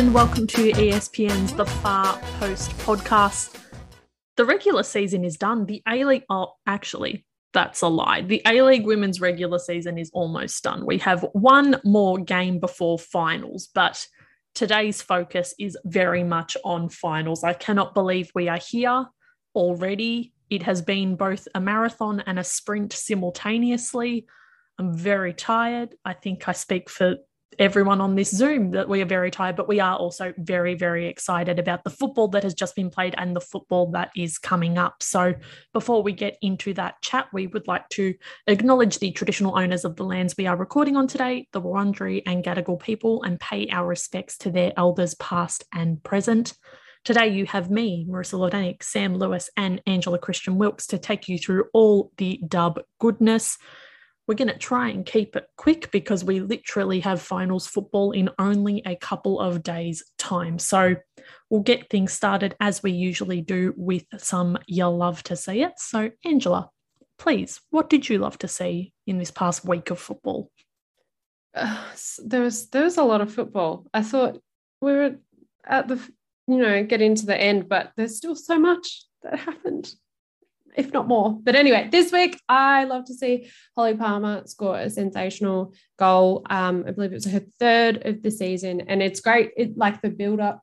and welcome to ESPN's The Far Post podcast. The regular season is done. The A League, oh, actually, that's a lie. The A League women's regular season is almost done. We have one more game before finals, but today's focus is very much on finals. I cannot believe we are here already. It has been both a marathon and a sprint simultaneously. I'm very tired. I think I speak for everyone on this Zoom that we are very tired, but we are also very, very excited about the football that has just been played and the football that is coming up. So, before we get into that chat, we would like to acknowledge the traditional owners of the lands we are recording on today, the Wurundjeri and Gadigal people, and pay our respects to their elders, past and present. Today, you have me, Marissa Lordanic, Sam Lewis, and Angela Christian Wilkes to take you through all the dub goodness. We're going to try and keep it quick because we literally have finals football in only a couple of days' time. So we'll get things started as we usually do with some You'll Love to See It. So, Angela, please, what did you love to see in this past week of football? Uh, there was there was a lot of football. I thought we were at the you know getting to the end, but there's still so much that happened if not more. But anyway, this week I love to see Hollie Palmer score a sensational goal. Um, I believe it was her third of the season, and it's great. It like the build up.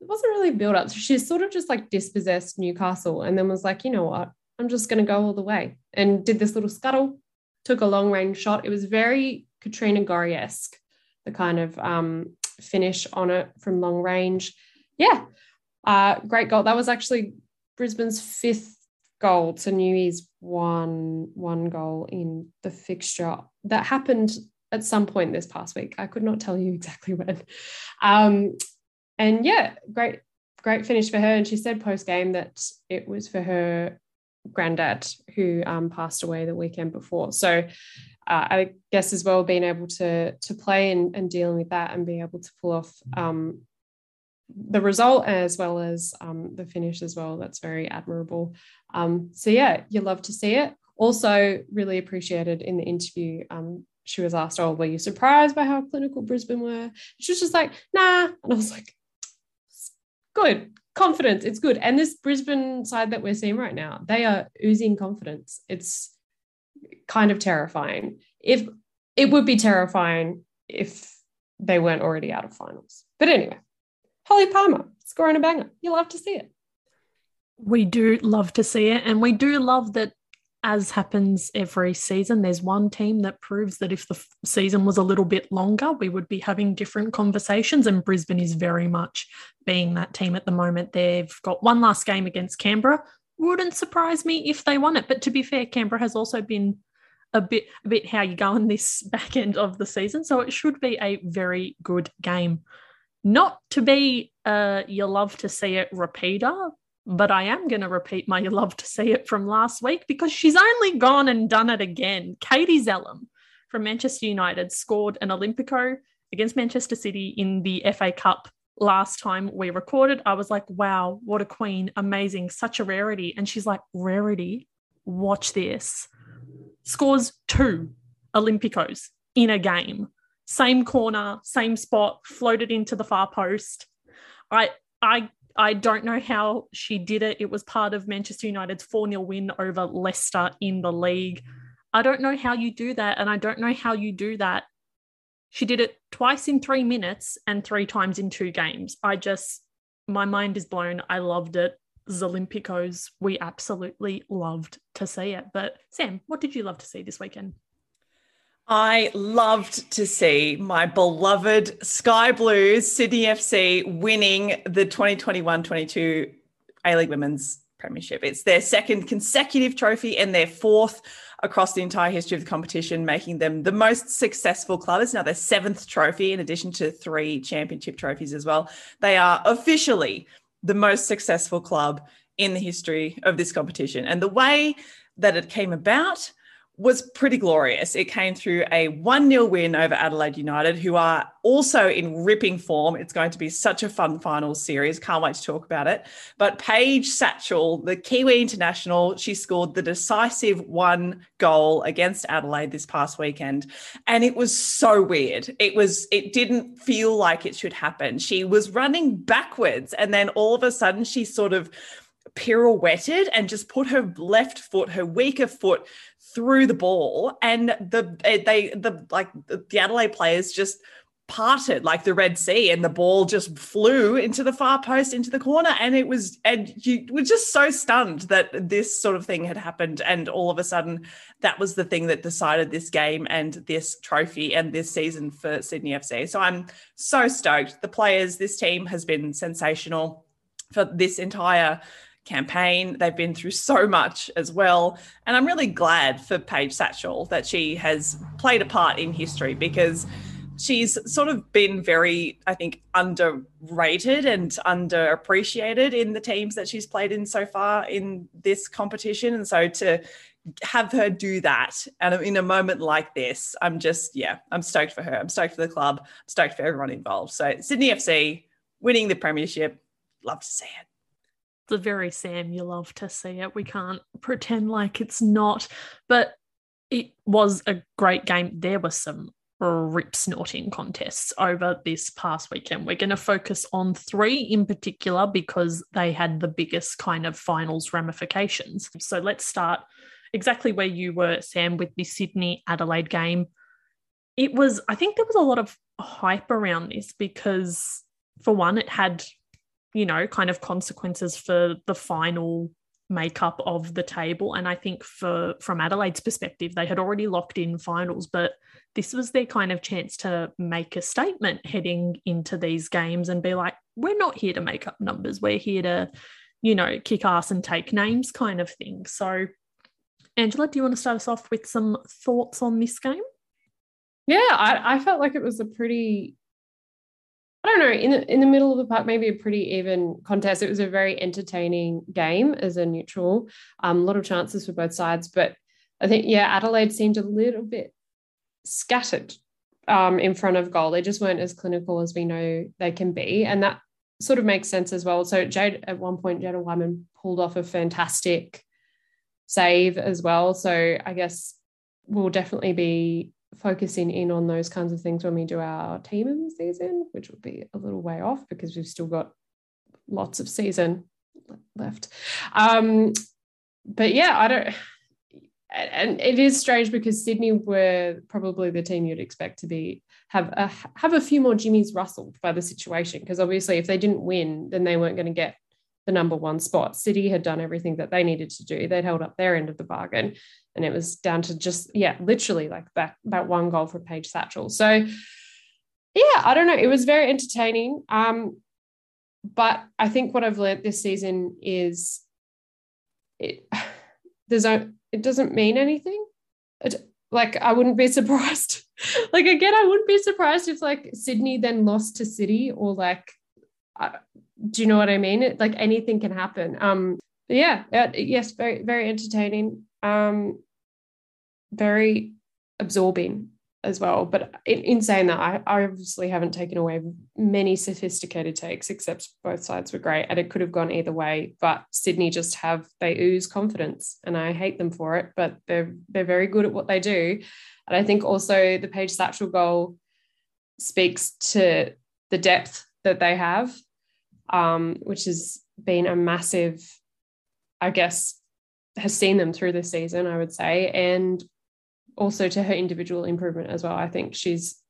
It wasn't really build up. So she's sort of just like dispossessed Newcastle, and then was like, you know what, I'm just going to go all the way, and did this little scuttle, took a long range shot. It was very Katrina Gorry esque, the kind of um, finish on it from long range. Yeah, uh, great goal. That was actually Brisbane's fifth goal to Newey's one one goal in the fixture that happened at some point this past week. I could not tell you exactly when. Um, and yeah, great great finish for her. And she said post game that it was for her granddad who um, passed away the weekend before. So uh, I guess as well being able to to play and, and dealing with that and being able to pull off um, the result as well as um, the finish as well. That's very admirable. Um, so yeah, you love to see it. Also, really appreciated in the interview. Um, she was asked, "Oh, were you surprised by how clinical Brisbane were?" She was just like, "Nah," and I was like, "Good, confidence. It's good." And this Brisbane side that we're seeing right now, they are oozing confidence. It's kind of terrifying. If it would be terrifying if they weren't already out of finals. But anyway, Hollie Palmer scoring a banger. You love to see it. We do love to see it. And we do love that, as happens every season, there's one team that proves that if the season was a little bit longer, we would be having different conversations. And Brisbane is very much being that team at the moment. They've got one last game against Canberra. Wouldn't surprise me if they won it. But to be fair, Canberra has also been a bit a bit how you go in this back end of the season. So it should be a very good game. Not to be uh, you love to see it repeater, but I am going to repeat my love to see it from last week because she's only gone and done it again. Katie Zelem from Manchester United scored an Olympico against Manchester City in the FA Cup last time we recorded. I was like, wow, what a queen. Amazing. Such a rarity. And she's like, rarity? Watch this. Scores two Olympicos in a game same corner, same spot, floated into the far post. I I I don't know how she did it. It was part of Manchester United's 4 0 win over Leicester in the league. I don't know how you do that. And I don't know how you do that. She did it twice in three minutes and three times in two games. I just, my mind is blown. I loved it. Zolympicos, we absolutely loved to see it. But Sam, what did you love to see this weekend? I loved to see my beloved Sky Blues Sydney FC winning the 2021 22 A League Women's Premiership. It's their second consecutive trophy and their fourth across the entire history of the competition, making them the most successful club. It's now their seventh trophy, in addition to three championship trophies as well. They are officially the most successful club in the history of this competition. And the way that it came about was pretty glorious. It came through a 1 0 win over Adelaide United, who are also in ripping form. It's going to be such a fun final series. Can't wait to talk about it. But Paige Satchell, the Kiwi international, she scored the decisive one goal against Adelaide this past weekend. And it was so weird. It was, it didn't feel like it should happen. She was running backwards. And then all of a sudden, she sort of, pirouetted and just put her left foot, her weaker foot through the ball. And the eh, they the like the Adelaide players just parted like the Red Sea and the ball just flew into the far post into the corner. And it was, and you were just so stunned that this sort of thing had happened. And all of a sudden, that was the thing that decided this game and this trophy and this season for Sydney FC. So I'm so stoked. The players, this team has been sensational for this entire campaign. They've been through so much as well. And I'm really glad for Paige Satchell that she has played a part in history because she's sort of been very, I think, underrated and underappreciated in the teams that she's played in so far in this competition. And so to have her do that and in a moment like this, I'm just, yeah, I'm stoked for her. I'm stoked for the club. I'm stoked for everyone involved. So Sydney FC winning the premiership, love to see it the very Sam you love to see it. We can't pretend like it's not, but it was a great game. There were some rip snorting contests over this past weekend. We're going to focus on three in particular because they had the biggest kind of finals ramifications. So let's start exactly where you were, Sam, with the Sydney Adelaide game. It was, I think there was a lot of hype around this because, for one, it had you know, kind of consequences for the final makeup of the table. And I think for from Adelaide's perspective, they had already locked in finals, but this was their kind of chance to make a statement heading into these games and be like, we're not here to make up numbers. We're here to, you know, kick ass and take names kind of thing. So Angela, do you want to start us off with some thoughts on this game? Yeah, I, I felt like it was a pretty I don't know, in the, in the middle of the park, maybe a pretty even contest. It was a very entertaining game as a neutral. Um, a lot of chances for both sides, but I think yeah, Adelaide seemed a little bit scattered um, in front of goal. They just weren't as clinical as we know they can be, and that sort of makes sense as well. So Jade at one point, Jada Whyman pulled off a fantastic save as well. So I guess we'll definitely be focusing in on those kinds of things when we do our team of the season, which will be a little way off because we've still got lots of season left. Um, but yeah, I don't. And it is strange because Sydney were probably the team you'd expect to be have a, have a few more Jimmys rustled by the situation because obviously if they didn't win, then they weren't going to get the number one spot. City had done everything that they needed to do. They'd held up their end of the bargain. And it was down to just, yeah, literally like that, that one goal for Paige Satchell. So yeah, I don't know. It was very entertaining. Um, but I think what I've learned this season is it there's a it doesn't mean anything. It, like I wouldn't be surprised. like again, I wouldn't be surprised if like Sydney then lost to City or like do you know what I mean? Like anything can happen. Um, yeah, uh, yes, very, very entertaining. Um, very absorbing as well. But in, in saying that, I, I, obviously haven't taken away many sophisticated takes, except both sides were great, and it could have gone either way. But Sydney just have they ooze confidence, and I hate them for it. But they're they're very good at what they do, and I think also the Paige Satchell goal speaks to the depth that they have um, which has been a massive, I guess, has seen them through this season, I would say, and also to her individual improvement as well. I think she's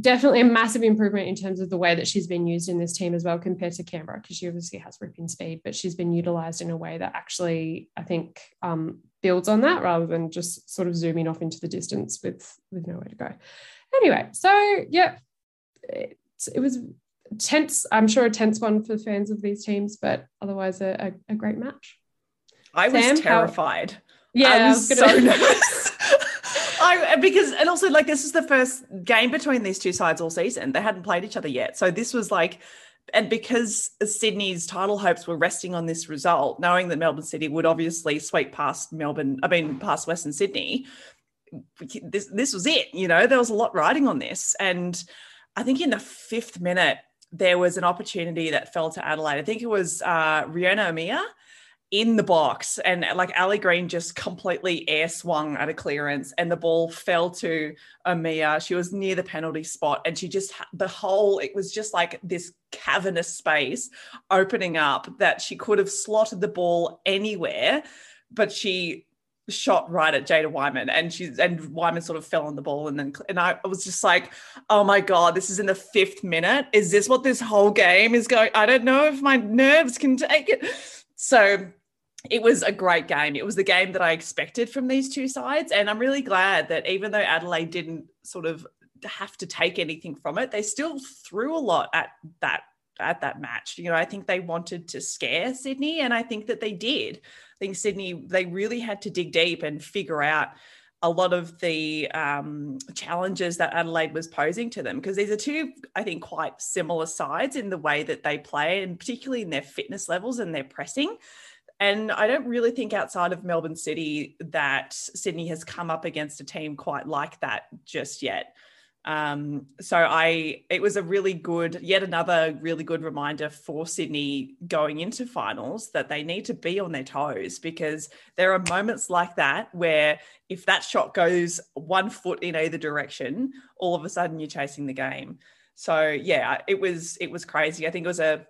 definitely a massive improvement in terms of the way that she's been used in this team as well compared to Canberra, because she obviously has ripping speed, but she's been utilized in a way that actually I think um, builds on that rather than just sort of zooming off into the distance with with nowhere to go. Anyway, so yeah, it, it was tense, I'm sure a tense one for fans of these teams, but otherwise a, a, a great match. I Sam, was terrified. How, yeah, I was, I was so nervous. I, because and also like this is the first game between these two sides all season. They hadn't played each other yet, so this was like and because Sydney's title hopes were resting on this result, knowing that Melbourne City would obviously sweep past Melbourne, I mean, past Western Sydney, this this was it. You know, there was a lot riding on this, and I think in the fifth minute there was an opportunity that fell to Adelaide. I think it was uh, Rhiona Amia in the box and like Ali Green just completely air swung at a clearance and the ball fell to Amia. She was near the penalty spot and she just the whole it was just like this cavernous space opening up that she could have slotted the ball anywhere, but she shot right at Jada Whyman, and she's and Whyman sort of fell on the ball and then and I was just like, oh my god, this is in the fifth minute. Is this what this whole game is going? I don't know if my nerves can take it. So it was a great game. It was the game that I expected from these two sides. And I'm really glad that even though Adelaide didn't sort of have to take anything from it, they still threw a lot at that at that match. You know, I think they wanted to scare Sydney, and I think that they did. I think Sydney, they really had to dig deep and figure out a lot of the um, challenges that Adelaide was posing to them because these are two, I think, quite similar sides in the way that they play, and particularly in their fitness levels and their pressing. And I don't really think outside of Melbourne City that Sydney has come up against a team quite like that just yet. Um, so I, it was a really good, yet another really good reminder for Sydney going into finals that they need to be on their toes because there are moments like that where if that shot goes one foot in either direction, all of a sudden you're chasing the game. So yeah, it was it was crazy. I think it was a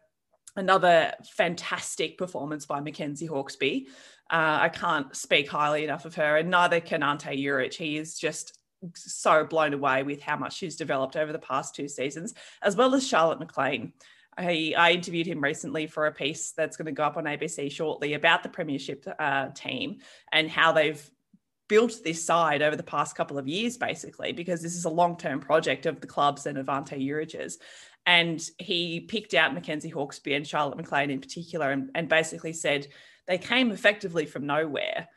another fantastic performance by Mackenzie Hawkesby. Uh, I can't speak highly enough of her, and neither can Ante Juric. He is just so blown away with how much she's developed over the past two seasons, as well as Charlotte McLean. I, I interviewed him recently for a piece that's going to go up on ABC shortly about the Premiership uh, team and how they've built this side over the past couple of years, basically, because this is a long term project of the clubs and Avante Ante Juric's. And he picked out Mackenzie Hawkesby and Charlotte McLean in particular and, and basically said they came effectively from nowhere.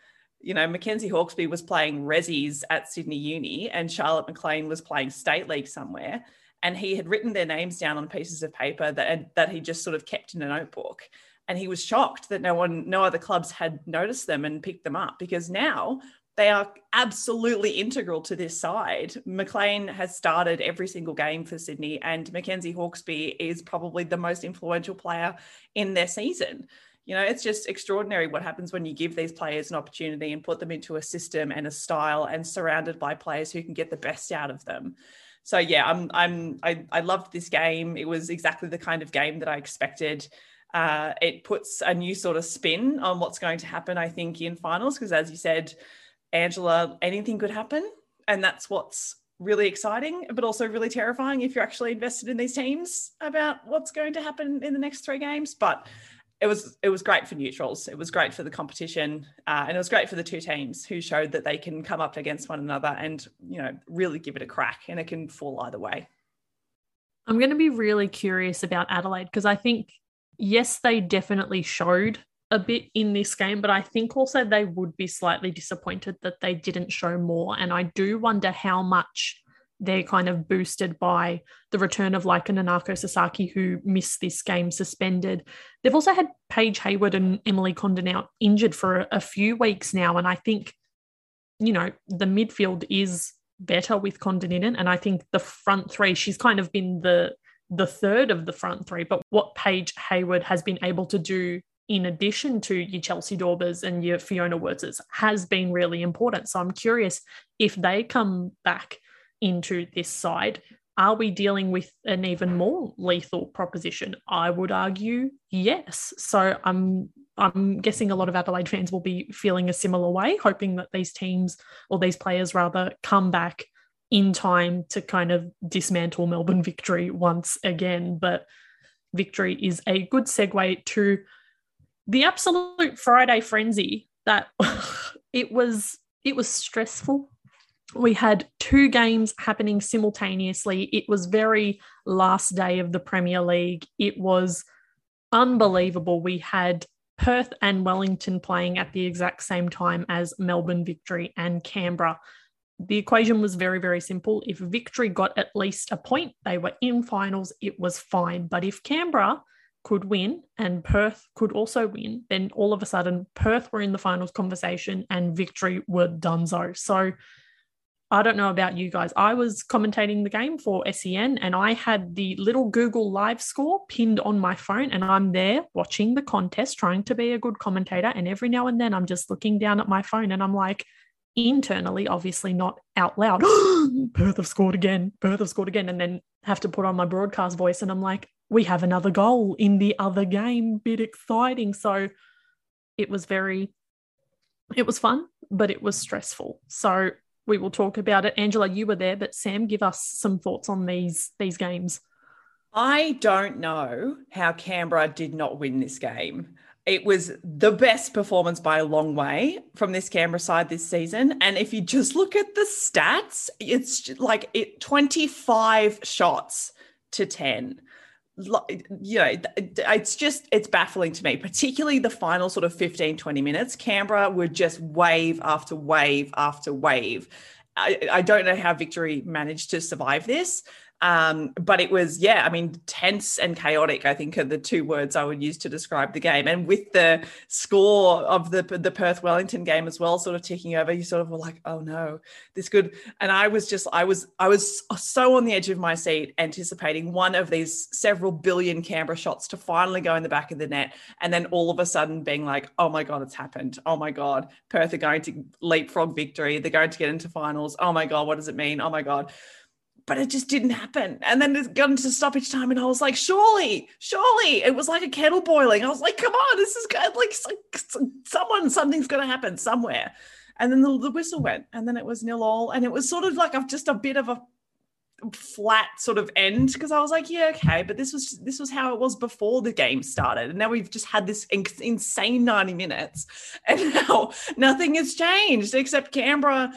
You know, Mackenzie Hawkesby was playing resis at Sydney Uni and Charlotte McLean was playing state league somewhere. And he had written their names down on pieces of paper that, that he just sort of kept in a notebook. And he was shocked that no one, no other clubs had noticed them and picked them up because now they are absolutely integral to this side. McLean has started every single game for Sydney, and Mackenzie Hawkesby is probably the most influential player in their season. You know, it's just extraordinary what happens when you give these players an opportunity and put them into a system and a style and surrounded by players who can get the best out of them. So yeah, I'm I'm I, I loved this game. It was exactly the kind of game that I expected. Uh, it puts a new sort of spin on what's going to happen, I think, in finals because, as you said, Angela, anything could happen. And that's what's really exciting, but also really terrifying if you're actually invested in these teams about what's going to happen in the next three games. But it was it was great for neutrals. It was great for the competition, uh, and it was great for the two teams who showed that they can come up against one another and you know really give it a crack, and it can fall either way. I'm going to be really curious about Adelaide because I think yes, they definitely showed a bit in this game, but I think also they would be slightly disappointed that they didn't show more. And I do wonder how much they're kind of boosted by the return of like an Anako Sasaki who missed this game suspended. They've also had Paige Hayward and Emily Condon out injured for a, few weeks now. And I think, you know, the midfield is better with Condon in it. And I think the front three, she's kind of been the the third of the front three. But what Paige Hayward has been able to do in addition to your Chelsea Dawbers and your Fiona Wortses, has been really important. So I'm curious if they come back into this side, are we dealing with an even more lethal proposition? I would argue yes. So I'm I'm guessing a lot of Adelaide fans will be feeling a similar way, hoping that these teams or these players rather come back in time to kind of dismantle Melbourne victory once again. But victory is a good segue to the absolute Friday frenzy that it was it was stressful. We had two games happening simultaneously. It was very last day of the Premier League. It was unbelievable. We had Perth and Wellington playing at the exact same time as Melbourne Victory and Canberra. the equation was very, very simple. If victory got at least a point, they were in finals, it was fine. But if Canberra could win and Perth could also win, then all of a sudden Perth were in the finals conversation and victory were done so. I don't know about you guys. I was commentating the game for SEN and I had the little Google live score pinned on my phone and I'm there watching the contest, trying to be a good commentator. And every now and then I'm just looking down at my phone and I'm like, internally, obviously not out loud, Perth have scored again, Perth have scored again, and then have to put on my broadcast voice. And I'm like, we have another goal in the other game, bit exciting. So it was very, it was fun, but it was stressful. So we will talk about it. Angela, you were there, but Sam, give us some thoughts on these these games. I don't know how Canberra did not win this game it was the best performance by a long way from this Canberra side this season. And if you just look at the stats, it's like it 25 shots to 10. You know, it's just, it's baffling to me, particularly the final sort of 15, 20 minutes. Canberra were just wave after wave after wave. I, I don't know how Victory managed to survive this. Um, but it was, yeah, I mean, tense and chaotic, I think are the two words I would use to describe the game. And with the score of the the Perth Wellington game as well, sort of ticking over, you sort of were like, oh no, this could. And I was just, I was, I was so on the edge of my seat, anticipating one of these several billion Canberra shots to finally go in the back of the net. And then all of a sudden being like, oh my God, it's happened. Oh my God, Perth are going to leapfrog victory. They're going to get into finals. Oh my God, what does it mean? Oh my God but it just didn't happen. And then it got into stoppage time, and I was like, surely, surely. It was like a kettle boiling. I was like, come on, this is good. Like, someone, something's going to happen somewhere. And then the, the, whistle went, and then it was nil all. And it was sort of like just a bit of a flat sort of end because I was like, yeah, okay, but this was this was how it was before the game started, and now we've just had this insane ninety minutes, and now nothing has changed except Canberra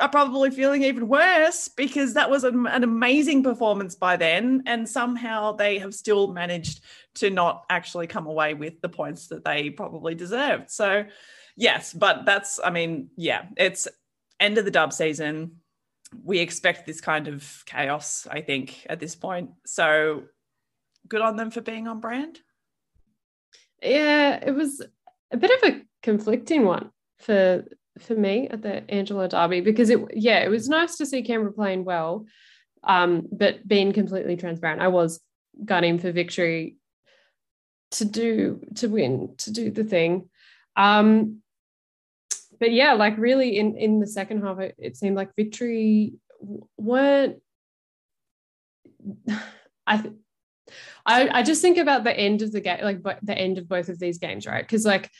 are probably feeling even worse because that was an, an, amazing performance by then. And somehow they have still managed to not actually come away with the points that they probably deserved. So, yes, but that's, I mean, yeah, it's end of the dub season. We expect this kind of chaos, I think, at this point. So, good on them for being on brand. Yeah, it was a bit of a conflicting one for for me at the Angela Derby because it yeah it was nice to see Canberra playing well, um, but being completely transparent, I was gunning for victory to do to win to do the thing. Um, but yeah, like really in in the second half, it, it seemed like victory weren't. I. Th- I, I just think about the end of the game, like the end of both of these games, right? Because like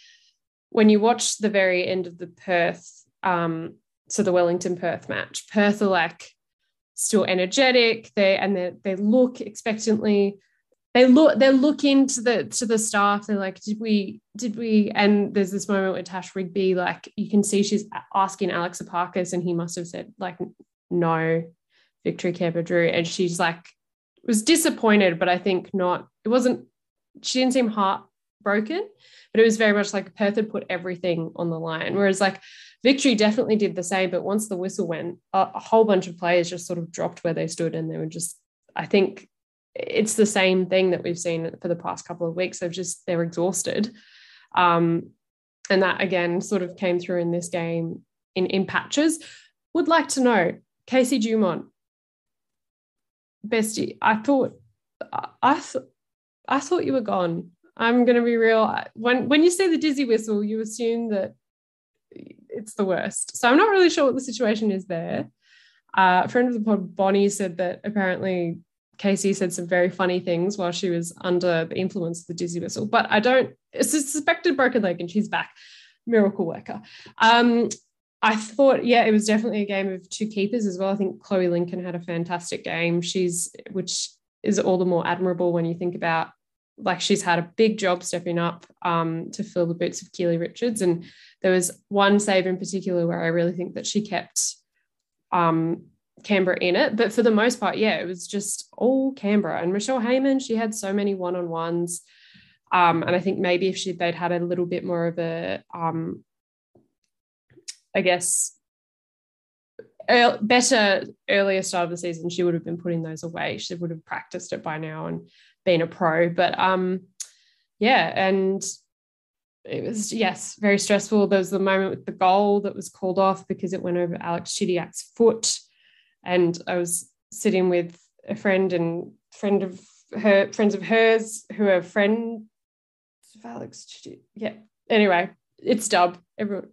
when you watch the very end of the Perth, um, so the Wellington Perth match, Perth are like still energetic. They and they they look expectantly. They look they look into the to the staff. They're like, did we did we? And there's this moment with Tash Rigby, like you can see she's asking Alex Epakis, and he must have said like no, Victory drew, and she's like was disappointed, but I think not. It wasn't. She didn't seem heartbroken but it was very much like Perth had put everything on the line. Whereas like Victory definitely did the same, but once the whistle went, a, a whole bunch of players just sort of dropped where they stood and they were just, I think it's the same thing that we've seen for the past couple of weeks. They've just, they're exhausted. Um, and that again sort of came through in this game in, in patches. Would like to know, Casey Dumont, bestie, I thought, I, I, th- I thought you were gone. I'm going to be real. When when you say the dizzy whistle, you assume that it's the worst. So I'm not really sure what the situation is there. Uh, a friend of the pod, Bonnie, said that apparently Casey said some very funny things while she was under the influence of the dizzy whistle. But I don't. It's a suspected broken leg, and she's back. Miracle worker. Um, I thought, yeah, it was definitely a game of two keepers as well. I think Chloe Lincoln had a fantastic game. She's, which is all the more admirable when you think about like she's had a big job stepping up um, to fill the boots of Keely Richards. And there was one save in particular where I really think that she kept um, Canberra in it. But for the most part, yeah, it was just all Canberra. And Michelle Heyman, she had so many one on ones. Um, and I think maybe if she they'd had a little bit more of a, um, I guess, better earlier start of the season, she would have been putting those away. She would have practiced it by now and been a pro. But um, yeah, and it was yes, very stressful. There was the moment with the goal that was called off because it went over Alex Chidiac's foot, and I was sitting with a friend and friend of her friends of hers who are friends of Alex. Chidiac. Yeah. Anyway, it's dub. Everyone,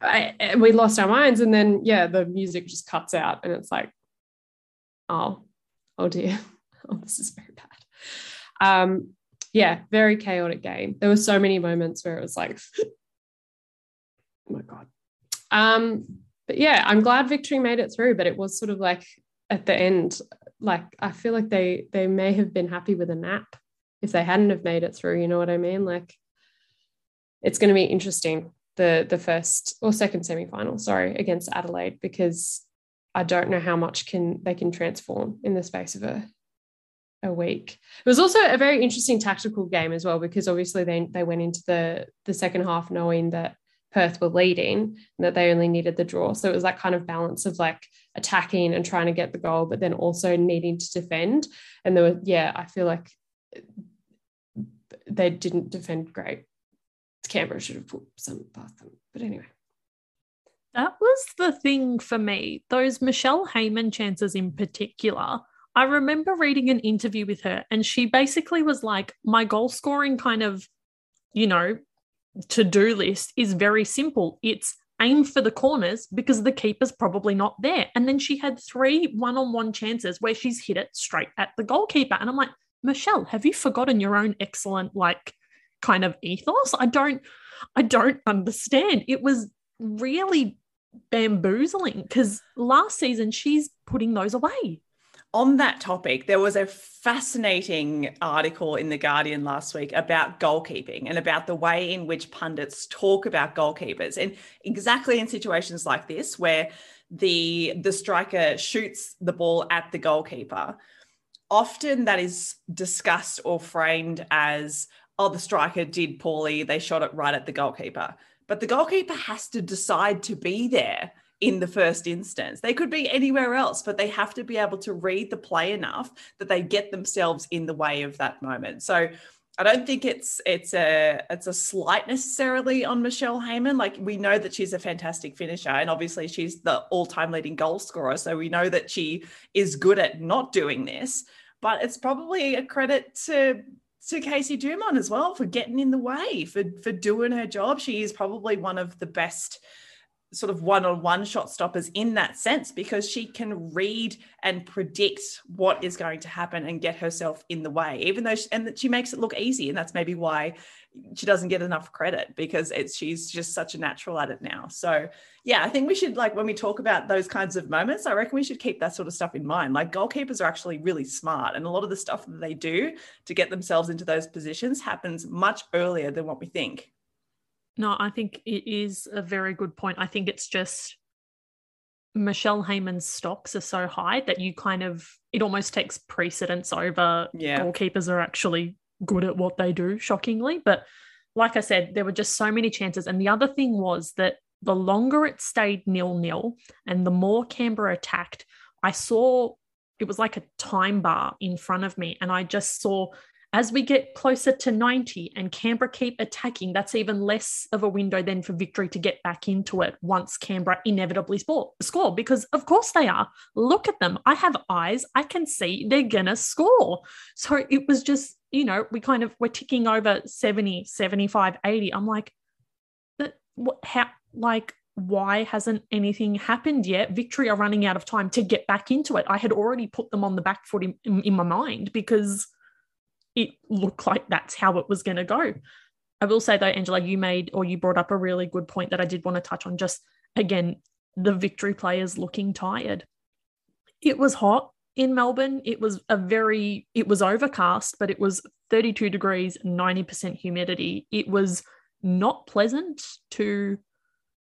I, we lost our minds, and then yeah, the music just cuts out, and it's like, oh, oh dear, oh this is very bad. Um, yeah, very chaotic game. There were so many moments where it was like, oh my god. Um, but yeah, I'm glad Victory made it through, but it was sort of like at the end, like I feel like they they may have been happy with a nap if they hadn't have made it through. You know what I mean? Like it's going to be interesting the the first or second semi-final, sorry, against Adelaide because I don't know how much can they can transform in the space of a a week. It was also a very interesting tactical game as well because obviously they they went into the the second half knowing that Perth were leading and that they only needed the draw. So it was that kind of balance of like attacking and trying to get the goal, but then also needing to defend. And there were, yeah, I feel like they didn't defend great. Canberra should have put some past them. But anyway. That was the thing for me. Those Michelle Heyman chances in particular. I remember reading an interview with her, and she basically was like, My goal scoring kind of, you know, to do list is very simple. It's aim for the corners because the keeper's probably not there. And then she had three one on one chances where she's hit it straight at the goalkeeper. And I'm like, Michelle, have you forgotten your own excellent, like, kind of ethos? I don't, I don't understand. It was really bamboozling because last season she's putting those away on that topic, there was a fascinating article in The Guardian last week about goalkeeping and about the way in which pundits talk about goalkeepers. And exactly in situations like this, where the, the striker shoots the ball at the goalkeeper, often that is discussed or framed as, oh, the striker did poorly, they shot it right at the goalkeeper. But the goalkeeper has to decide to be there in the first instance. They could be anywhere else, but they have to be able to read the play enough that they get themselves in the way of that moment. So I don't think it's it's a it's a slight necessarily on Michelle Heyman. Like we know that she's a fantastic finisher, and obviously she's the all-time leading goal scorer. So we know that she is good at not doing this. But it's probably a credit to to Casey Dumont as well for getting in the way, for for doing her job. She is probably one of the best sort of one-on-one shot stoppers in that sense because she can read and predict what is going to happen and get herself in the way even though she, and she makes it look easy and that's maybe why she doesn't get enough credit because it's she's just such a natural at it now. So yeah i think we should like when we talk about those kinds of moments i reckon we should keep that sort of stuff in mind. Like goalkeepers are actually really smart and a lot of the stuff that they do to get themselves into those positions happens much earlier than what we think no, I think it is a very good point. I think it's just Michelle Heyman's stocks are so high that you kind of it almost takes precedence over yeah. goalkeepers are actually good at what they do, shockingly. But like I said, there were just so many chances. And the other thing was that the longer it stayed nil nil and the more Canberra attacked, I saw it was like a time bar in front of me. And I just saw as we get closer to 90 and Canberra keep attacking, that's even less of a window then for victory to get back into it once Canberra inevitably score, because of course they are. Look at them. I have eyes. I can see they're going to score. So it was just, you know, we kind of, we're ticking over 70, 75, 80. I'm like, that, what, how, like, why hasn't anything happened yet? Victory are running out of time to get back into it. I had already put them on the back foot in, in, in my mind because – it looked like that's how it was going to go. I will say though, Angela, you made or you brought up a really good point that I did want to touch on. Just again, the victory players looking tired. It was hot in Melbourne. It was a very, it was overcast, but it was 32 degrees, 90% humidity. It was not pleasant to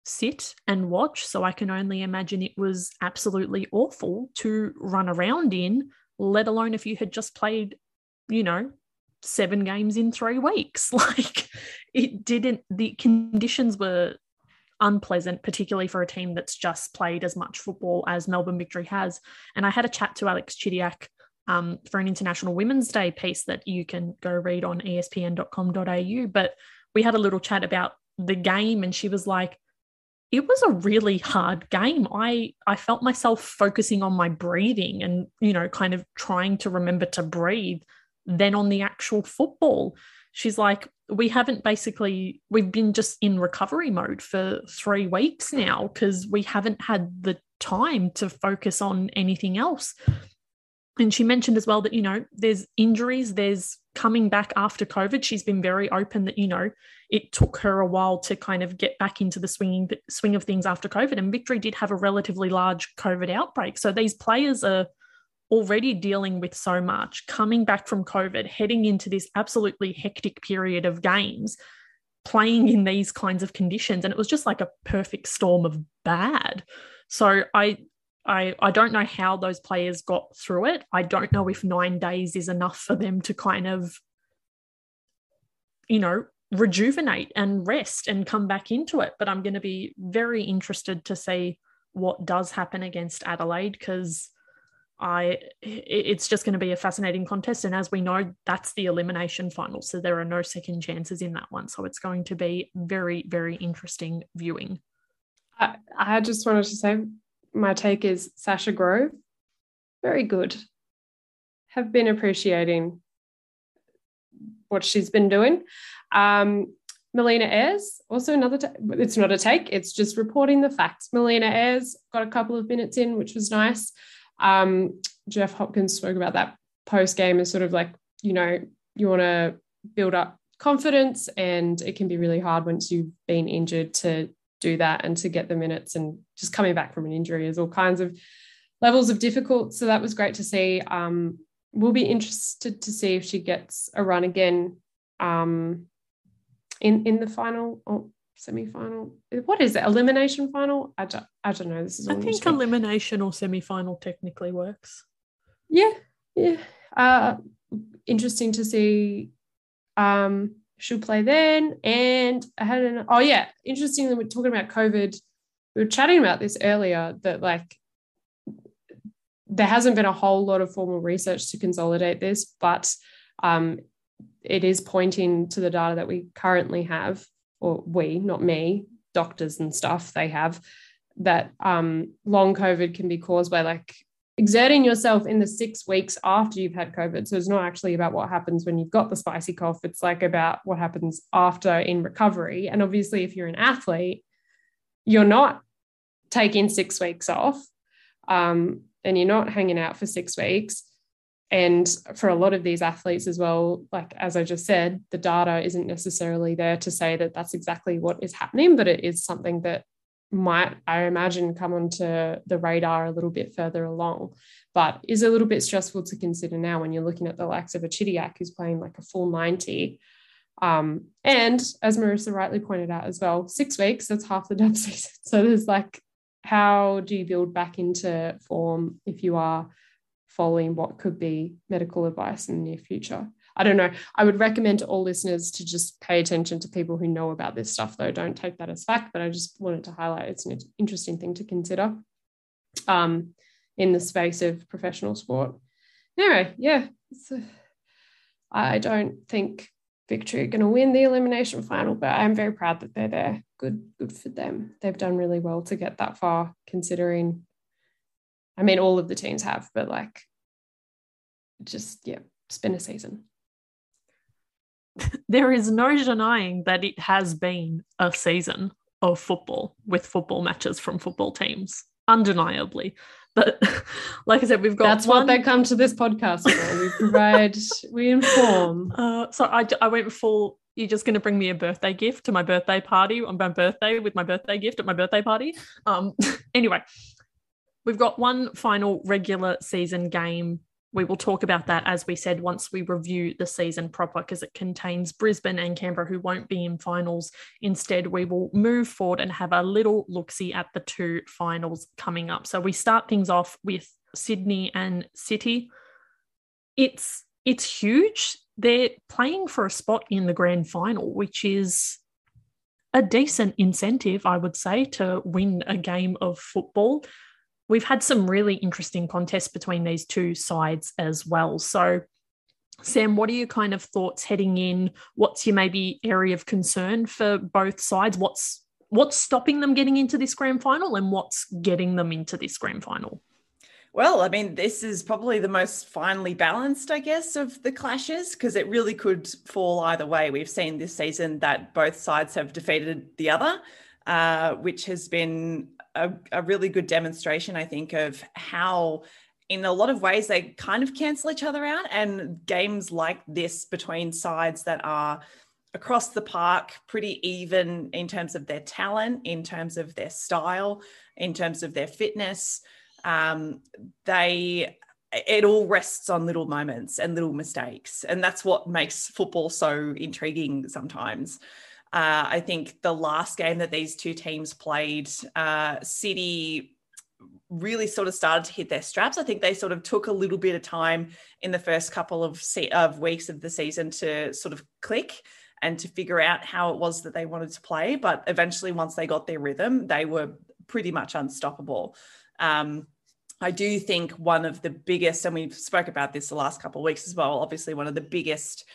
sit and watch. So I can only imagine it was absolutely awful to run around in, let alone if you had just played you know, seven games in three weeks. Like it didn't, the conditions were unpleasant, particularly for a team that's just played as much football as Melbourne Victory has. And I had a chat to Alex Chidiac um, for an International Women's Day piece that you can go read on espn.com.au. But we had a little chat about the game, and she was like, it was a really hard game. I I felt myself focusing on my breathing and you know kind of trying to remember to breathe then on the actual football. She's like we haven't basically we've been just in recovery mode for 3 weeks now because we haven't had the time to focus on anything else. And she mentioned as well that you know there's injuries there's coming back after covid. She's been very open that you know it took her a while to kind of get back into the swinging swing of things after covid and victory did have a relatively large covid outbreak. So these players are already dealing with so much coming back from covid heading into this absolutely hectic period of games playing in these kinds of conditions and it was just like a perfect storm of bad so i I, I don't know how those players got through it. I don't know if nine days is enough for them to kind of, you know, rejuvenate and rest and come back into it. But I'm going to be very interested to see what does happen against Adelaide because I it's just going to be a fascinating contest. And as we know, that's the elimination final. So there are no second chances in that one. So it's going to be very, very interesting viewing. I, I just wanted to say my take is Sasha Grove, very good. Have been appreciating what she's been doing. Um, Melina Ayres, also another, ta- it's not a take, it's just reporting the facts. Melina Ayres got a couple of minutes in, which was nice. Um, Jeff Hopkins spoke about that post game as sort of like, you know, you want to build up confidence and it can be really hard once you've been injured to do that and to get the minutes and just coming back from an injury is all kinds of levels of difficult. So that was great to see. Um, we'll be interested to see if she gets a run again um, in in the final or semi-final. What is it? Elimination final? I don't, I don't know. This is I think elimination or semi-final technically works. Yeah, yeah. Uh, interesting to see um, she'll play then. And I had an, oh yeah, interestingly, we're talking about COVID. We were chatting about this earlier that like there hasn't been a whole lot of formal research to consolidate this, but um, it is pointing to the data that we currently have, or we, not me, doctors and stuff, they have that um, long COVID can be caused by like exerting yourself in the six weeks after you've had COVID. So it's not actually about what happens when you've got the spicy cough. It's like about what happens after in recovery. And obviously, if you're an athlete, you're not taking six weeks off um, and you're not hanging out for six weeks. And for a lot of these athletes as well, like as I just said, the data isn't necessarily there to say that that's exactly what is happening, but it is something that might, I imagine, come onto the radar a little bit further along, but is a little bit stressful to consider now when you're looking at the likes of a Chidiac who's playing like a full 90. Um, and as Marissa rightly pointed out as well, six weeks, that's half the dub season. So there's like, how do you build back into form if you are following what could be medical advice in the near future? I don't know. I would recommend to all listeners to just pay attention to people who know about this stuff, though. Don't take that as fact, but I just wanted to highlight it's an interesting thing to consider um, in the space of professional sport. Anyway, yeah, I don't think Victory are going to win the elimination final, but I'm very proud that they're there. Good, good for them. They've done really well to get that far, considering. I mean, all of the teams have, but like, just yeah, it's been a season. there is no denying that it has been a season of football with football matches from football teams, undeniably. But like I said, we've got that's one... what they come to this podcast for. We provide, we inform. Uh, so I, I went full. You're just going to bring me a birthday gift to my birthday party on my birthday with my birthday gift at my birthday party. Um, anyway, we've got one final regular season game we will talk about that, as we said, once we review the season proper, because it contains Brisbane and Canberra who won't be in finals. Instead, we will move forward and have a little look see at the two finals coming up. So we start things off with Sydney and City. It's it's huge. They're playing for a spot in the grand final, which is a decent incentive, I would say, to win a game of football. We've had some really interesting contests between these two sides as well. So, Sam, what are your kind of thoughts heading in? What's your maybe area of concern for both sides? What's what's stopping them getting into this grand final and what's getting them into this grand final? Well, I mean, this is probably the most finely balanced, I guess, of the clashes because it really could fall either way. We've seen this season that both sides have defeated the other, uh, which has been a, a really good demonstration, I think, of how in a lot of ways they kind of cancel each other out and games like this between sides that are across the park pretty even in terms of their talent in terms of their style in terms of their fitness. Um, they it all rests on little moments and little mistakes and that's what makes football so intriguing sometimes uh, i think the last game that these two teams played uh, city really sort of started to hit their straps. I think they sort of took a little bit of time in the first couple of, se- of weeks of the season to sort of click and to figure out how it was that they wanted to play. But eventually once they got their rhythm they were pretty much unstoppable. Um, I do think one of the biggest, and we've spoke about this the last couple of weeks as well, obviously one of the biggest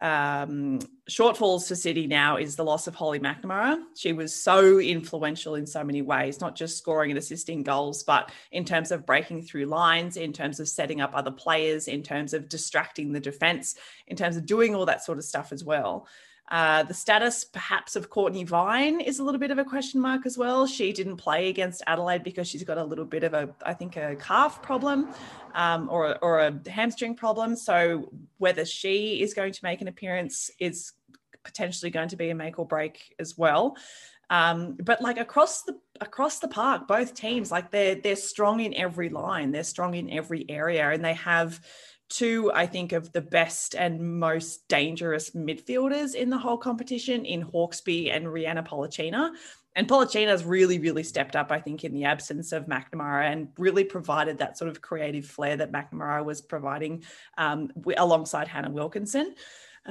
um, shortfalls for City now is the loss of Holly McNamara. She was so influential in so many ways, not just scoring and assisting goals, but in terms of breaking through lines, in terms of setting up other players, in terms of distracting the defense, in terms of doing all that sort of stuff as well. Uh, the status perhaps of Cortnee Vine is a little bit of a question mark as well. She didn't play against Adelaide because she's got a little bit of a, I think, a calf problem um, or, or a hamstring problem. So whether she is going to make an appearance is potentially going to be a make or break as well. Um, but like across the across the park, both teams like they're they're strong in every line, they're strong in every area, and they have two, I think, of the best and most dangerous midfielders in the whole competition in Hawkesby and Rhianna Pollicina. And Pollicina's really, really stepped up, I think, in the absence of McNamara and really provided that sort of creative flair that McNamara was providing um, alongside Hannah Wilkinson.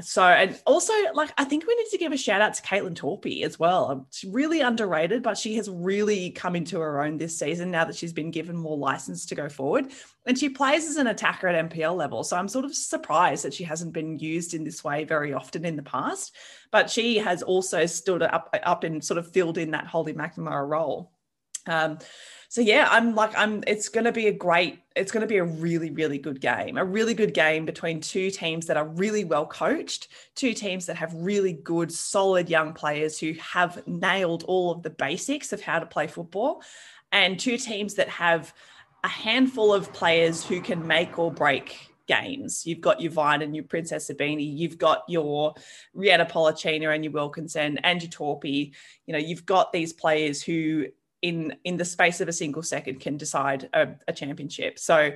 So, and also, like, I think we need to give a shout out to Kaitlyn Torpey as well. Um, she's really underrated, but she has really come into her own this season now that she's been given more license to go forward. And she plays as an attacker at NPL level. So I'm sort of surprised that she hasn't been used in this way very often in the past. But she has also stood up, up and sort of filled in that Holly McNamara role. Um, so yeah, I'm like, I'm, it's going to be a great, it's going to be a really, really good game, a really good game between two teams that are really well coached, two teams that have really good, solid young players who have nailed all of the basics of how to play football, and two teams that have a handful of players who can make or break games. You've got your Vine and your Princess Ibini. You've got your Rhianna Pollicina and your Wilkinson and your Torpey. You know, you've got these players who in in the space of a single second can decide a, a championship. So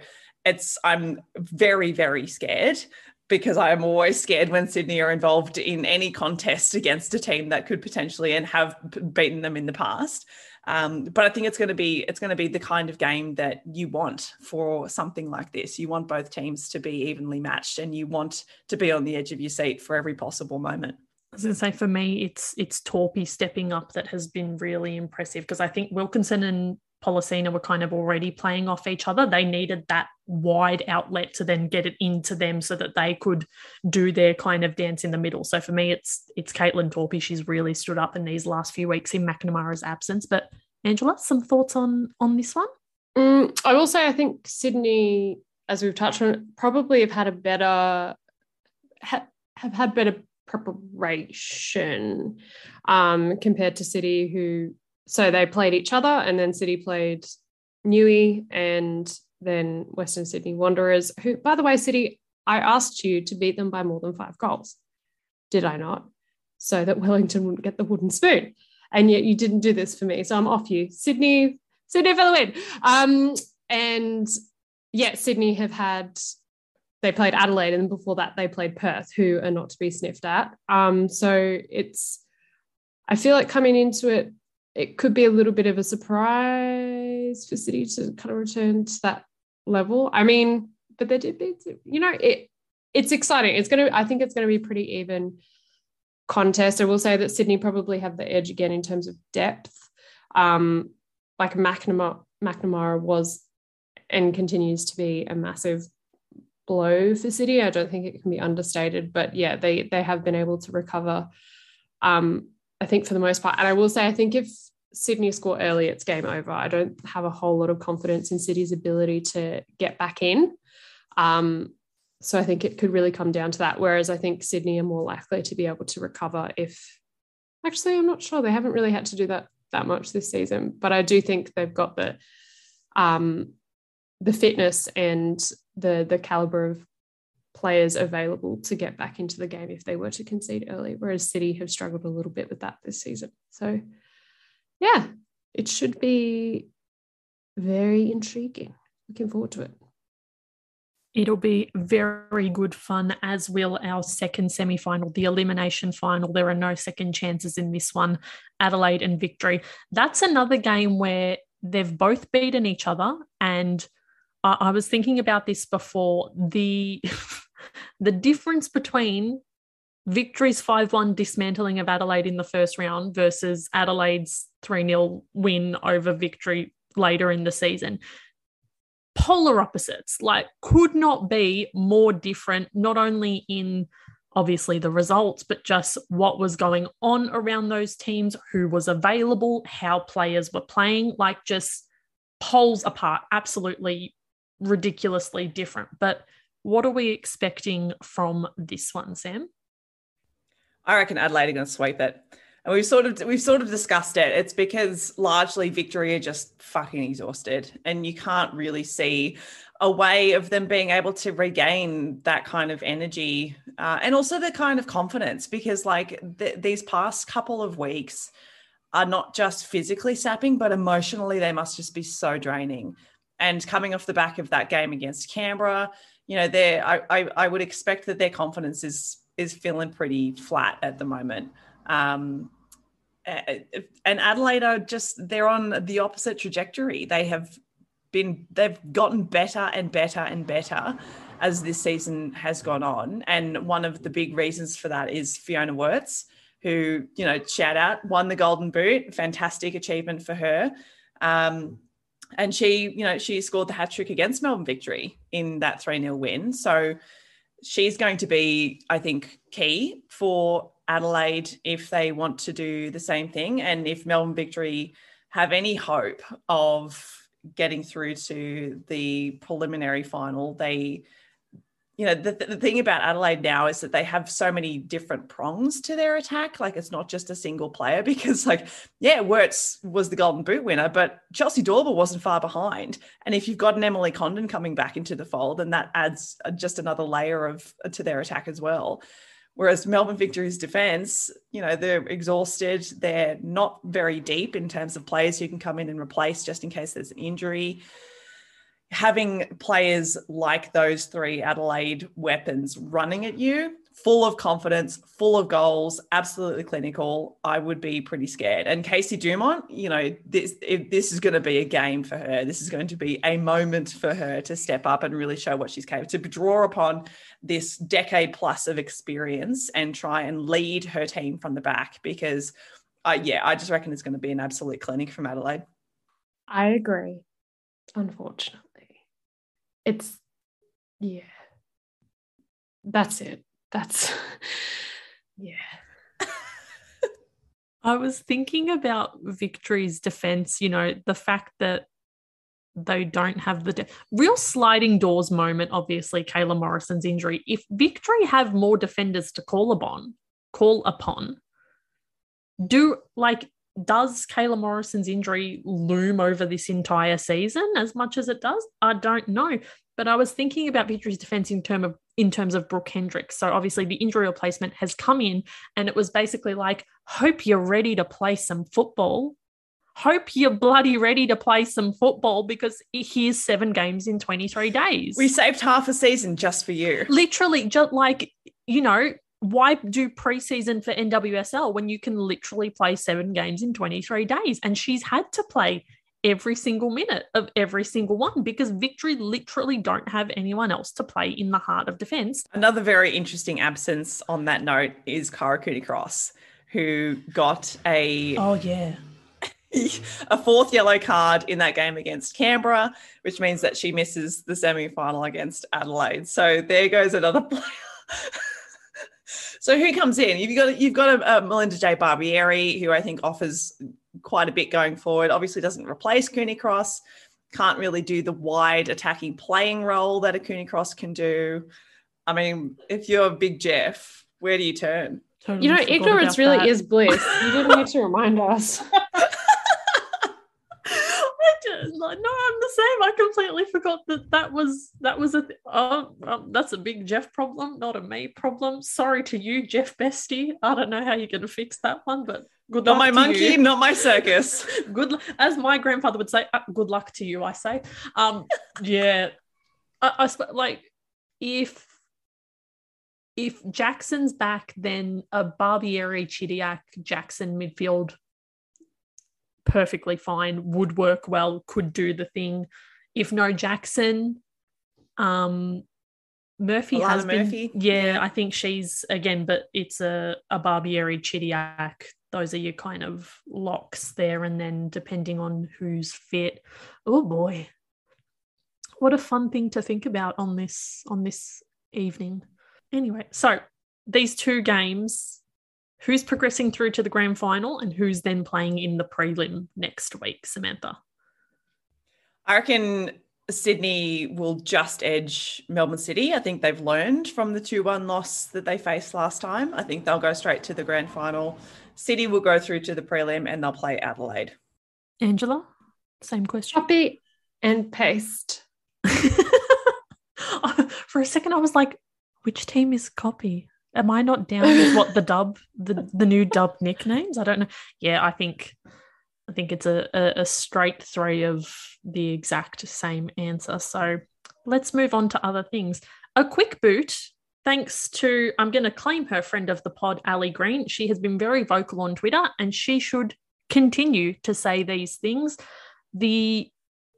it's I'm very very scared because I'm always scared when Sydney are involved in any contest against a team that could potentially and have beaten them in the past. Um, but I think it's going to be it's going to be the kind of game that you want for something like this. You want both teams to be evenly matched, and you want to be on the edge of your seat for every possible moment. I was going to say for me, it's it's Torpey stepping up that has been really impressive because I think Wilkinson and Pollicina were kind of already playing off each other. They needed that wide outlet to then get it into them so that they could do their kind of dance in the middle. So for me, it's it's Kaitlyn Torpey. She's really stood up in these last few weeks in McNamara's absence. But Angela, some thoughts on on this one? Mm, I will say I think Sydney, as we've touched on, probably have had a better ha, have had better preparation um, compared to City, who so they played each other, and then City played Newey and then Western Sydney Wanderers, who, by the way, City, I asked you to beat them by more than five goals. Did I not? So that Wellington wouldn't get the wooden spoon. And yet you didn't do this for me. So I'm off you. Sydney, Sydney for the win. Um, and yet Sydney have had they played Adelaide, and before that they played Perth, who are not to be sniffed at. Um, so it's, I feel like coming into it, it could be a little bit of a surprise for City to kind of return to that level. I mean, but they did, beat, you know, it. It's exciting. It's gonna. I think it's gonna be pretty even. contest. I will say that Sydney probably have the edge again in terms of depth. Um, like McNamara, McNamara was and continues to be a massive blow for City. I don't think it can be understated, but yeah, they they have been able to recover. Um, I think for the most part, and I will say, I think if Sydney score early, it's game over. I don't have a whole lot of confidence in City's ability to get back in. Um, so I think it could really come down to that. Whereas I think Sydney are more likely to be able to recover if actually I'm not sure. They haven't really had to do that that much this season, but I do think they've got the um, the fitness and the the caliber of players available to get back into the game if they were to concede early. Whereas City have struggled a little bit with that this season. So yeah, it should be very intriguing. Looking forward to it. It'll be very good fun, as will our second semi final, the elimination final. There are no second chances in this one. Adelaide and victory. That's another game where they've both beaten each other. And I, I was thinking about this before. The the difference between victory's 5 1 dismantling of Adelaide in the first round versus Adelaide's 3 0 win over victory later in the season polar opposites, like could not be more different, not only in obviously the results, but just what was going on around those teams, who was available, how players were playing, like just poles apart, absolutely ridiculously different. But what are we expecting from this one, Sam? I reckon Adelaide are going to sweep it and we've sort of we've sort of discussed it. It's because largely Victory are just fucking exhausted, and you can't really see a way of them being able to regain that kind of energy uh, and also the kind of confidence. Because like th- these past couple of weeks are not just physically sapping, but emotionally they must just be so draining. And coming off the back of that game against Canberra, you know, there I, I I would expect that their confidence is is feeling pretty flat at the moment. Um, and Adelaide are just they're on the opposite trajectory. They have been they've gotten better and better and better as this season has gone on. And one of the big reasons for that is Fiona Worts, who, you know, shout out, won the Golden Boot. Fantastic achievement for her. Um, and she, you know, she scored the hat trick against Melbourne victory in that 3 0 win. So she's going to be, I think, key for Adelaide if they want to do the same thing. And if Melbourne Victory have any hope of getting through to the preliminary final, they you know the, the thing about adelaide now is that they have so many different prongs to their attack like it's not just a single player because like yeah Worts was the golden boot winner but chelsea Dawber wasn't far behind and if you've got an emily condon coming back into the fold then that adds uh, just another layer of uh, to their attack as well Whereas Melbourne Victory's defense, you know, they're exhausted. They're not very deep in terms of players who can come in and replace just in case there's an injury. Having players like those three Adelaide weapons running at you full of confidence, full of goals, absolutely clinical, I would be pretty scared. And Casey Dumont, you know, this this is going to be a game for her. This is going to be a moment for her to step up and really show what she's capable to draw upon this decade plus of experience and try and lead her team from the back because uh, yeah, I just reckon it's going to be an absolute clinic from Adelaide. I agree. Unfortunately. It's yeah. That's it that's yeah. I was thinking about Victory's defense, you know, the fact that they don't have the de- real sliding doors moment, obviously, Kayla Morrison's injury. If Victory have more defenders to call upon, call upon, do like does Kayla Morrison's injury loom over this entire season as much as it does? I don't know. But I was thinking about Victory's defense in term of in terms of Brooke Hendrix. So obviously the injury replacement has come in and it was basically like, hope you're ready to play some football. Hope you're bloody ready to play some football because here's seven games in 23 days. We saved half a season just for you. Literally, just like, you know, why do preseason for NWSL when you can literally play seven games in 23 days? And she's had to play every single minute of every single one because Victory literally don't have anyone else to play in the heart of defence. Another very interesting absence on that note is Kyra Cooney-Cross, who got a oh yeah a fourth yellow card in that game against Canberra, which means that she misses the semi final against Adelaide. So there goes another player. So who comes in? You've got you've got a, a Melinda J Barbieri, who I think offers quite a bit going forward. Obviously, doesn't replace Cooney Cross. Can't really do the wide attacking playing role that a Cooney Cross can do. I mean, if you're a Big Jeff, where do you turn? Totally you know, ignorance really that. is bliss. You didn't need to remind us. like, no, I'm the same. I completely forgot that that was that was a th- oh, um, that's a big Jeff problem, not a me problem. Sorry to you, Jeff Bestie. I don't know how you're going to fix that one, but good not luck. Not my monkey, you. not my circus. good, as my grandfather would say. Uh, good luck to you, I say. Um, yeah, I, I like if if Jackson's back, then a Barbieri, Chidiac, Jackson midfield perfectly fine, would work well, could do the thing. If no Jackson, um, Murphy Alana has been, yeah, yeah, I think she's again, but it's a a Barbieri Chidiac. Those are your kind of locks there, and then depending on who's fit. Oh boy, what a fun thing to think about on this on this evening. Anyway, so these two games who's progressing through to the grand final and who's then playing in the prelim next week, Samantha? I reckon Sydney will just edge Melbourne City. I think they've learned from the 2 1 loss that they faced last time. I think they'll go straight to the grand final. City will go through to the prelim and they'll play Adelaide. Angela, same question. Copy and paste. For a second, I was like, which team is copy? Am I not down with what the dub, the, the new dub nicknames? I don't know. Yeah, I think I think it's a, a, a straight three of the exact same answer. So let's move on to other things. A quick boot, thanks to, I'm going to claim her friend of the pod, Ali Green. She has been very vocal on Twitter and she should continue to say these things. The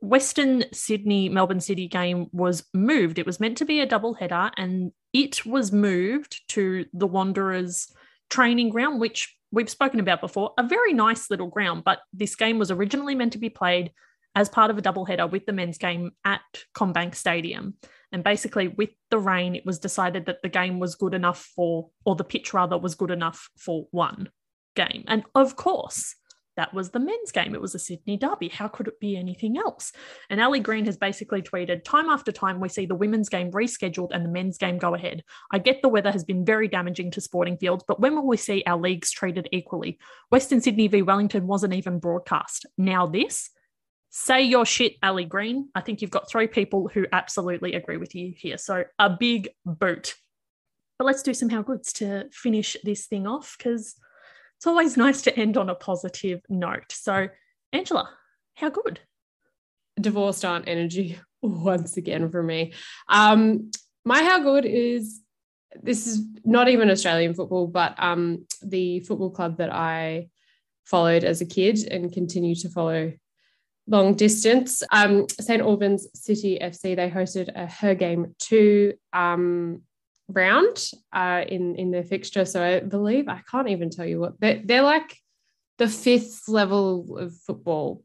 Western Sydney Melbourne City game was moved. It was meant to be a double header and it was moved to the Wanderers training ground, which we've spoken about before. A very nice little ground, but this game was originally meant to be played as part of a double header with the men's game at CommBank Stadium. And basically, with the rain, it was decided that the game was good enough for, or the pitch rather, was good enough for one game. And of course, that was the men's game. It was a Sydney derby. How could it be anything else? And Ali Green has basically tweeted time after time, we see the women's game rescheduled and the men's game go ahead. I get the weather has been very damaging to sporting fields, but when will we see our leagues treated equally? Western Sydney v Wellington wasn't even broadcast. Now this. Say your shit, Ali Green. I think you've got three people who absolutely agree with you here. So a big boot. But let's do some how goods to finish this thing off because it's always nice to end on a positive note. So, Angela, how good? Divorced aunt energy once again for me. Um, my how good is this is not even Australian football, but um, the football club that I followed as a kid and continue to follow long distance. Um, St Albans City FC, they hosted a Her Game Too um, round uh, in in their fixture. So I believe I can't even tell you what they're, they're like the fifth level of football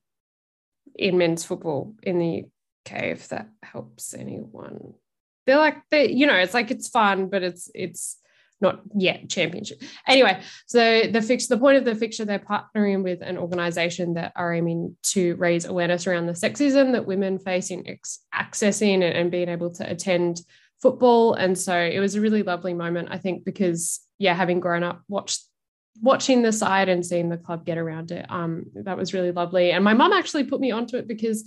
in men's football in the UK. If that helps anyone, they're like they you know it's like it's fun, but it's it's not yet championship. Anyway, so the fix the point of the fixture they're partnering with an organization that are aiming to raise awareness around the sexism that women face in accessing and, and being able to attend football. And so it was a really lovely moment, I think, because yeah, having grown up, watched watching the side and seeing the club get around it, um, that was really lovely. And my mum actually put me onto it because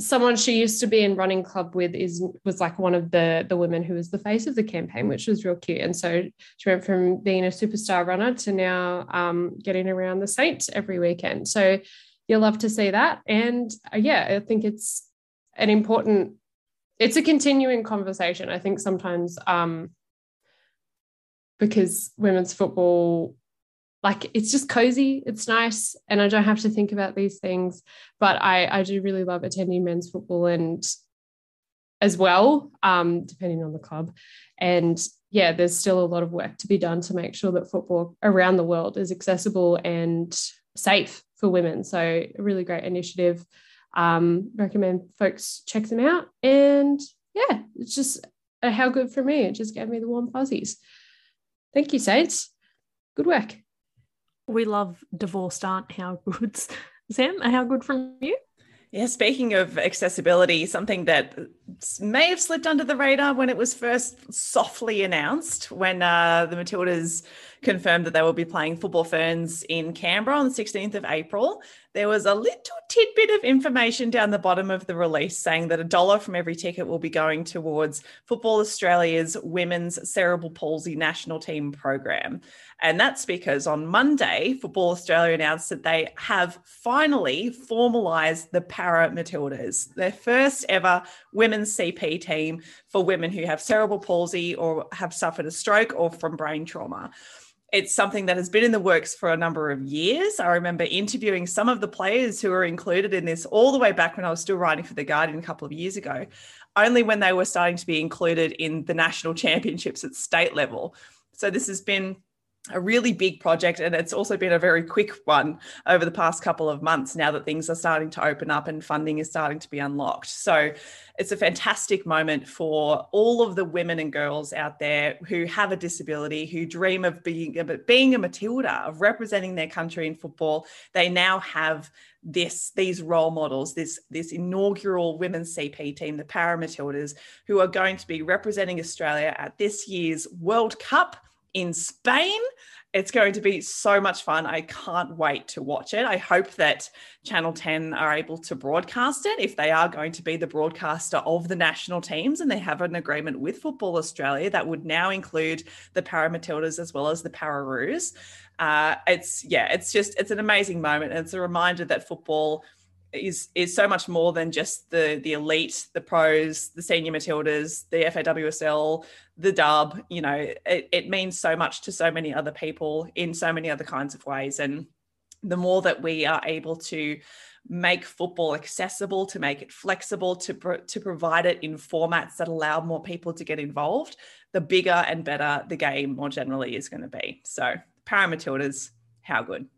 someone she used to be in running club with is was like one of the the women who was the face of the campaign which was real cute and so she went from being a superstar runner to now um, getting around the saints every weekend so you'll love to see that and uh, yeah i think it's an important it's a continuing conversation. I think sometimes um, because women's football like it's just cozy, it's nice, and I don't have to think about these things. But I, I do really love attending men's football and as well, um, depending on the club. And yeah, there's still a lot of work to be done to make sure that football around the world is accessible and safe for women. So, a really great initiative. Um, recommend folks check them out. And yeah, it's just a how good for me. It just gave me the warm fuzzies. Thank you, Saints. Good work. We love divorced aunt how goods. Sam, how good from you? Yeah, speaking of accessibility, something that may have slipped under the radar when it was first softly announced when uh, the Matildas confirmed that they will be playing Football Ferns in Canberra on the 16th of April. There was a little tidbit of information down the bottom of the release saying that a dollar from every ticket will be going towards Football Australia's Women's Cerebral Palsy National Team program. And that's because on Monday, Football Australia announced that they have finally formalised the Para Matildas, their first ever women's CP team for women who have cerebral palsy or have suffered a stroke or from brain trauma it's something that has been in the works for a number of years. I remember interviewing some of the players who were included in this all the way back when I was still writing for The Guardian a couple of years ago, only when they were starting to be included in the national championships at state level. So this has been a really big project and it's also been a very quick one over the past couple of months now that things are starting to open up and funding is starting to be unlocked. So it's a fantastic moment for all of the women and girls out there who have a disability who dream of being being a matilda of representing their country in football. They now have this these role models this this inaugural women's cp team the para matildas who are going to be representing australia at this year's world cup in Spain. It's going to be so much fun. I can't wait to watch it. I hope that Channel 10 are able to broadcast it if they are going to be the broadcaster of the national teams and they have an agreement with Football Australia that would now include the Para Matildas as well as the Pararoos. Uh, it's, yeah, it's just, it's an amazing moment. And it's a reminder that football is is so much more than just the the elite, the pros, the senior Matildas, the FAWSL, the dub. You know, it, it means so much to so many other people in so many other kinds of ways. And the more that we are able to make football accessible, to make it flexible, to pro- to provide it in formats that allow more people to get involved, the bigger and better the game more generally is going to be. So, Para Matildas, how good.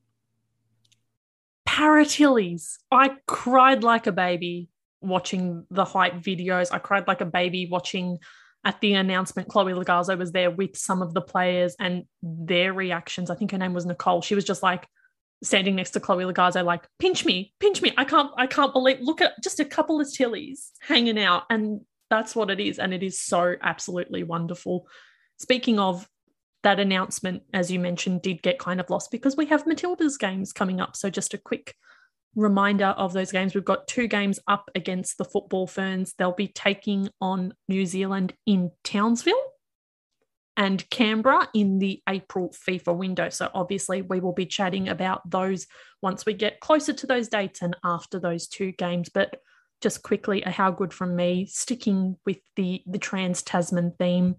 Paratillies. I cried like a baby watching the hype videos. I cried like a baby watching at the announcement. Chloe Logarzo was there with some of the players and their reactions. I think her name was Nicole. She was just like standing next to Chloe Logarzo, like, pinch me, pinch me. I can't, I can't believe, look at just a couple of tillies hanging out. And that's what it is. And it is so absolutely wonderful. Speaking of that announcement, as you mentioned, did get kind of lost because we have Matilda's games coming up. So, just a quick reminder of those games. We've got two games up against the Football Ferns. They'll be taking on New Zealand in Townsville and Canberra in the April FIFA window. So, obviously, we will be chatting about those once we get closer to those dates and after those two games. But just quickly, a how good from me, sticking with the, the Trans Tasman theme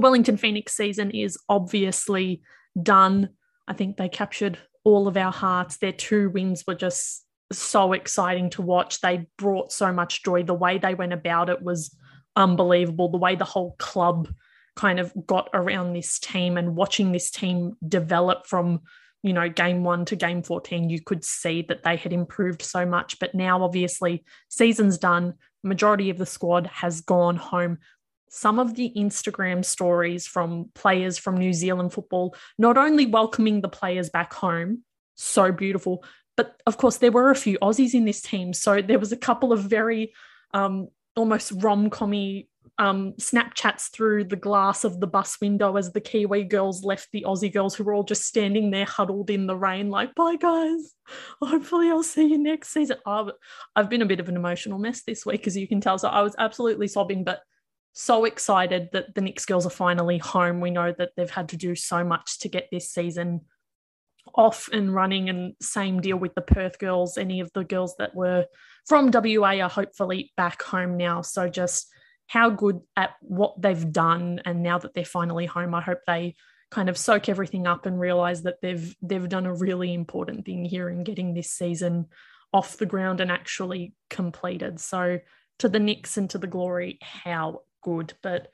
the Wellington Phoenix season is obviously done. I think they captured all of our hearts. Their two wins were just so exciting to watch. They brought so much joy. The way they went about it was unbelievable. The way the whole club kind of got around this team and watching this team develop from, you know, game one to game 14, you could see that they had improved so much. But now, obviously, season's done. Majority of the squad has gone home some of the Instagram stories from players from New Zealand football, not only welcoming the players back home, so beautiful, but of course, there were a few Aussies in this team. So there was a couple of very um, almost rom commy um, Snapchats through the glass of the bus window as the Kiwi girls left the Aussie girls who were all just standing there huddled in the rain, like, bye guys. Hopefully, I'll see you next season. I've, I've been a bit of an emotional mess this week, as you can tell. So I was absolutely sobbing, but so excited that the Nix girls are finally home. We know that they've had to do so much to get this season off and running, and same deal with the Perth girls. Any of the girls that were from WA are hopefully back home now. So just how good at what they've done, and now that they're finally home, I hope they kind of soak everything up and realize that they've they've done a really important thing here in getting this season off the ground and actually completed. So to the Nix and to the glory, how good. But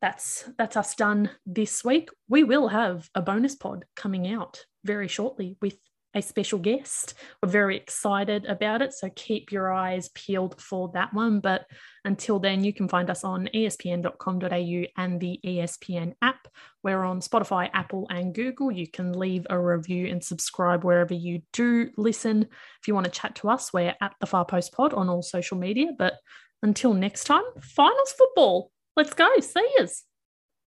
that's that's us done this week. We will have a bonus pod coming out very shortly with a special guest. We're very excited about it, so keep your eyes peeled for that one. But until then, you can find us on espn.com.au and the ESPN app. We're on Spotify, Apple, and Google. You can leave a review and subscribe wherever you do listen. If you want to chat to us, we're at the Far Post Pod on all social media. But until next time, finals football. Let's go. See yous.